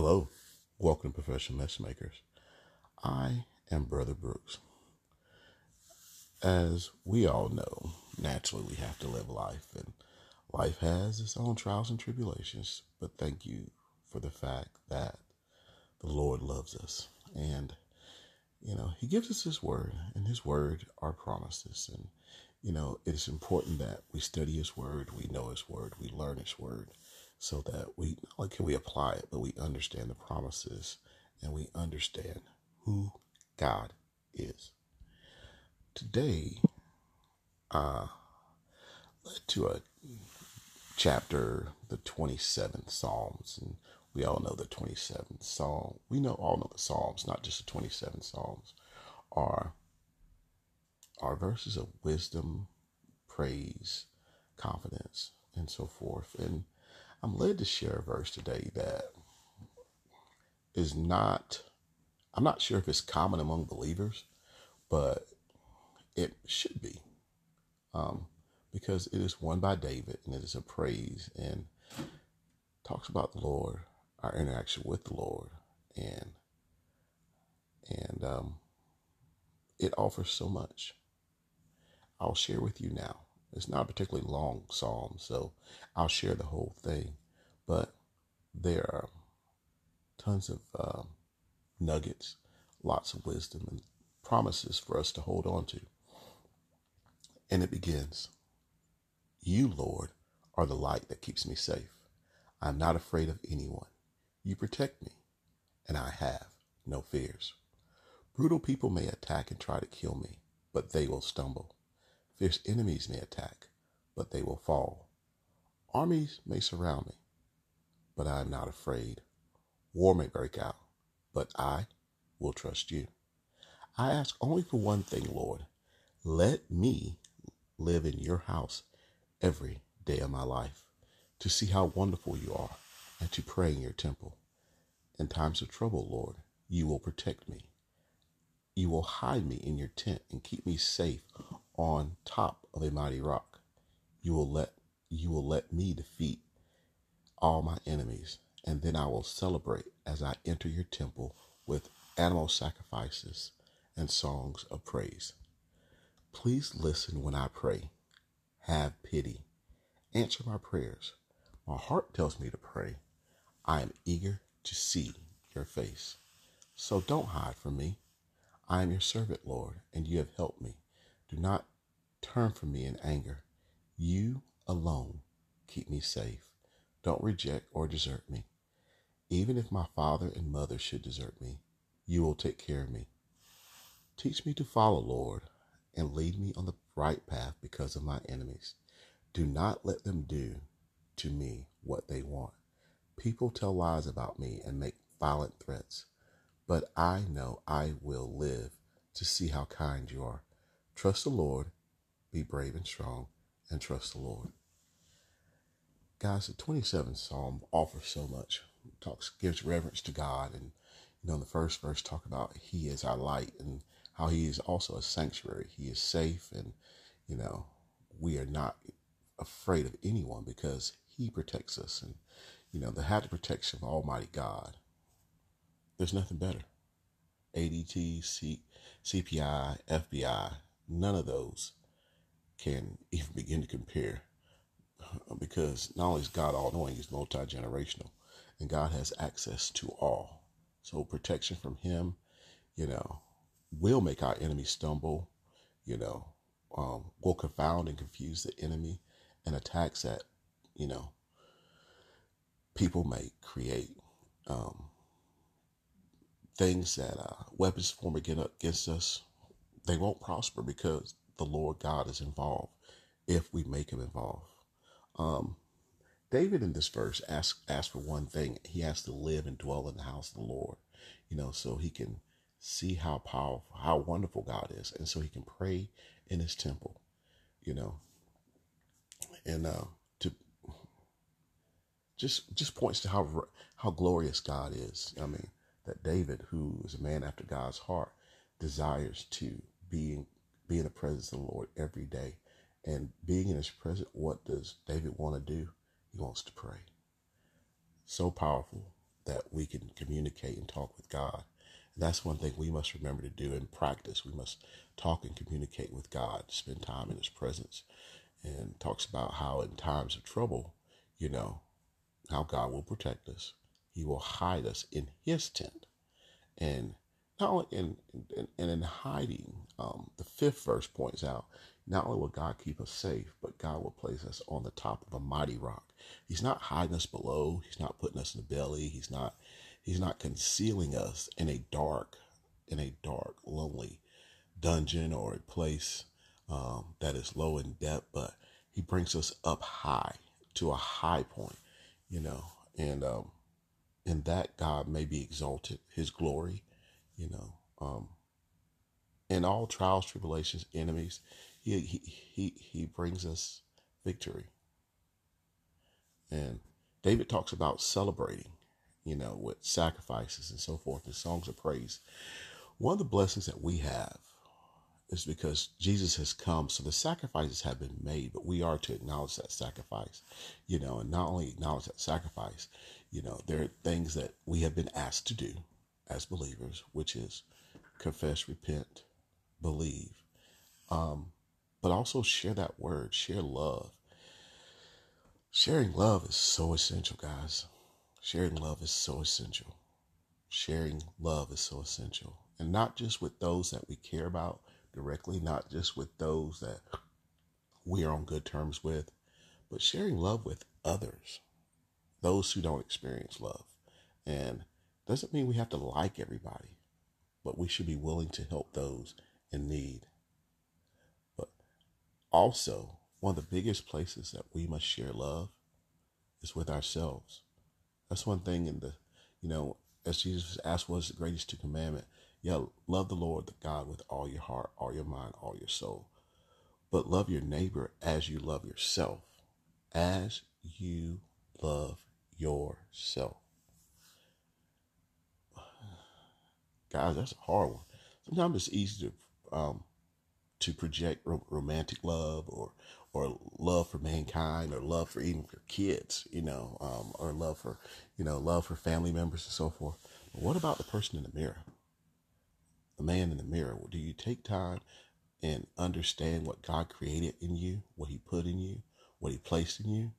Hello, welcome to Professional Mess Makers. I am Brother Brooks. As we all know, naturally we have to live life, and life has its own trials and tribulations. But thank you for the fact that the Lord loves us, and you know He gives us His word, and His word are promises, and you know it is important that we study His word, we know His word, we learn His word so that we not only can we apply it, but we understand the promises and we understand who God is. Today, uh, led to a chapter, the 27th Psalms, and we all know the 27th Psalm. We know all know the Psalms, not just the 27 Psalms, are are verses of wisdom, praise, confidence, and so forth. And I'm led to share a verse today that is not, I'm not sure if it's common among believers, but it should be. Um, because it is one by David and it is a praise and talks about the Lord, our interaction with the Lord, and and um, it offers so much. I'll share with you now. It's not a particularly long psalm, so I'll share the whole thing. But there are tons of um, nuggets, lots of wisdom, and promises for us to hold on to. And it begins You, Lord, are the light that keeps me safe. I'm not afraid of anyone. You protect me, and I have no fears. Brutal people may attack and try to kill me, but they will stumble. Fierce enemies may attack, but they will fall. Armies may surround me, but I am not afraid. War may break out, but I will trust you. I ask only for one thing, Lord. Let me live in your house every day of my life to see how wonderful you are and to pray in your temple. In times of trouble, Lord, you will protect me. You will hide me in your tent and keep me safe on top of a mighty rock. You will let you will let me defeat all my enemies, and then I will celebrate as I enter your temple with animal sacrifices and songs of praise. Please listen when I pray. Have pity. Answer my prayers. My heart tells me to pray. I am eager to see your face. So don't hide from me. I am your servant, Lord, and you have helped me. Do not turn from me in anger. You alone keep me safe. Don't reject or desert me. Even if my father and mother should desert me, you will take care of me. Teach me to follow, Lord, and lead me on the right path because of my enemies. Do not let them do to me what they want. People tell lies about me and make violent threats, but I know I will live to see how kind you are. Trust the Lord be brave and strong and trust the Lord. Guys, the 27th Psalm offers so much. It talks gives reverence to God and you know in the first verse talk about he is our light and how he is also a sanctuary. He is safe and you know we are not afraid of anyone because he protects us and you know the had the protection of Almighty God. There's nothing better. ADT, C, CPI, FBI, none of those can even begin to compare because not only is God all knowing, He's multi generational and God has access to all. So protection from Him, you know, will make our enemy stumble, you know, um, will confound and confuse the enemy and attacks that, you know, people may create. Um, things that uh, weapons form against us, they won't prosper because the Lord God is involved if we make him involved. Um, David in this verse asks for one thing. He has to live and dwell in the house of the Lord, you know, so he can see how powerful, how wonderful God is, and so he can pray in his temple, you know, and uh, to just just points to how how glorious God is. I mean, that David, who is a man after God's heart, desires to be in be in the presence of the Lord every day. And being in his presence, what does David want to do? He wants to pray. So powerful that we can communicate and talk with God. And that's one thing we must remember to do in practice. We must talk and communicate with God, spend time in His presence, and talks about how in times of trouble, you know, how God will protect us. He will hide us in His tent, and not only in in, in, in hiding. Um, the fifth verse points out not only will God keep us safe, but God will place us on the top of a mighty rock. He's not hiding us below. He's not putting us in the belly. He's not he's not concealing us in a dark, in a dark, lonely dungeon or a place um, that is low in depth, but he brings us up high to a high point, you know, and um, in that God may be exalted, His glory, you know, um, in all trials, tribulations, enemies, he, he, he, he brings us victory. And David talks about celebrating, you know, with sacrifices and so forth and songs of praise. One of the blessings that we have is because Jesus has come. So the sacrifices have been made, but we are to acknowledge that sacrifice, you know, and not only acknowledge that sacrifice, you know, there are things that we have been asked to do as believers, which is confess, repent, believe, um, but also share that word, share love. Sharing love is so essential, guys. Sharing love is so essential. Sharing love is so essential. And not just with those that we care about directly, not just with those that we are on good terms with, but sharing love with others, those who don't experience love. And doesn't mean we have to like everybody, but we should be willing to help those in need. But also, one of the biggest places that we must share love is with ourselves. That's one thing in the, you know, as Jesus asked, what is the greatest two commandment? Yeah, love the Lord the God with all your heart, all your mind, all your soul. But love your neighbor as you love yourself. As you love yourself. Guys, that's a hard one. Sometimes it's easy to um, to project ro- romantic love or or love for mankind or love for even your kids, you know, um, or love for you know love for family members and so forth. But what about the person in the mirror? the man in the mirror? Do you take time and understand what God created in you, what He put in you, what He placed in you?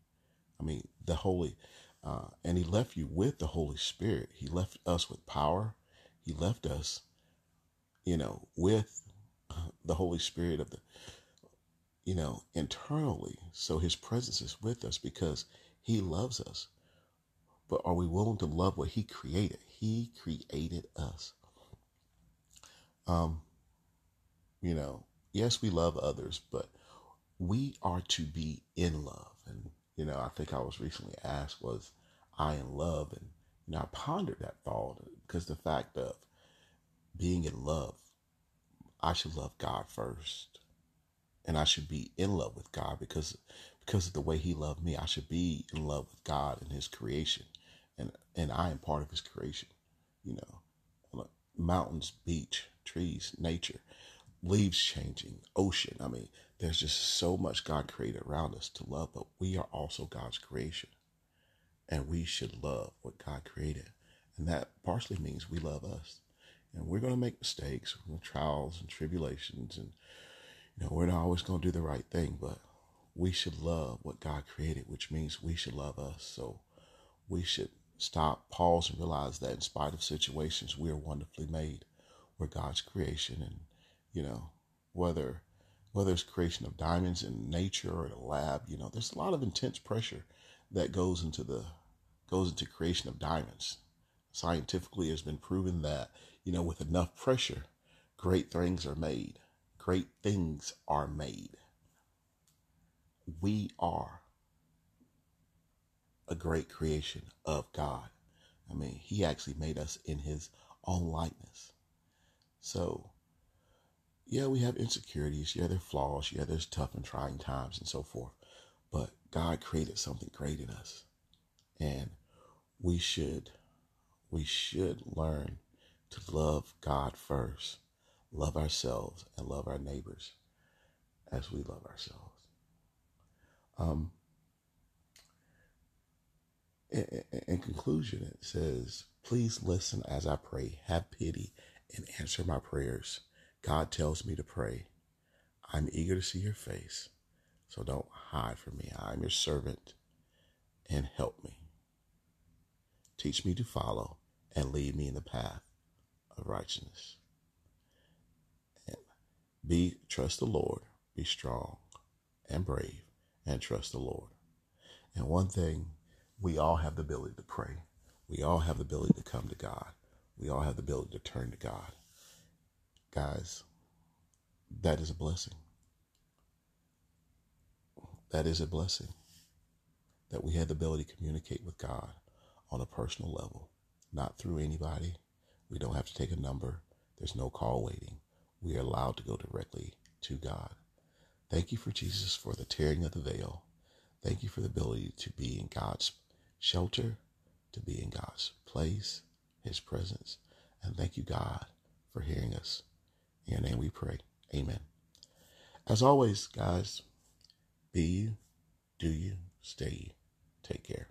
I mean, the Holy, uh, and He left you with the Holy Spirit. He left us with power. He left us, you know, with the Holy Spirit of the, you know, internally. So His presence is with us because He loves us. But are we willing to love what He created? He created us. Um, you know, yes, we love others, but we are to be in love. And, you know, I think I was recently asked, was I in love? And, know, I pondered that thought because the fact of being in love, I should love God first. And I should be in love with God because because of the way he loved me. I should be in love with God and his creation. And and I am part of his creation. You know, mountains, beach, trees, nature, leaves changing, ocean. I mean, there's just so much God created around us to love, but we are also God's creation. And we should love what God created. And that partially means we love us. And we're going to make mistakes, trials and tribulations. And, you know, we're not always going to do the right thing, but we should love what God created, which means we should love us. So we should stop, pause, and realize that in spite of situations, we are wonderfully made we're God's creation, and you know whether whether it's creation of diamonds in nature or in a lab, you know, there's a lot of intense pressure that goes into the goes into creation of diamonds. Scientifically, it's been proven that you know with enough pressure, great things are made. Great things are made. We are a great creation of God. I mean, He actually made us in His own likeness. So, yeah, we have insecurities. Yeah, there are flaws. Yeah, there's tough and trying times and so forth. But God created something great in us. And we should, we should learn to love God first, love ourselves, and love our neighbors as we love ourselves. Um, in, in conclusion, it says, Please listen as I pray. Have pity and answer my prayers. God tells me to pray. I'm eager to see your face, so don't hide from me. I'm your servant and help me. Teach me to follow and lead me in the path of righteousness. And be trust the Lord, be strong and brave, and trust the Lord. And one thing, we all have the ability to pray. We all have the ability to come to God. We all have the ability to turn to God. Guys, that is a blessing. That is a blessing that we have the ability to communicate with God on a personal level, not through anybody. We don't have to take a number. There's no call waiting. We are allowed to go directly to God. Thank you for Jesus for the tearing of the veil. Thank you for the ability to be in God's shelter, to be in God's place, His presence. And thank you, God, for hearing us. In your name we pray. Amen. As always, guys, be you, do you, stay you. Take care.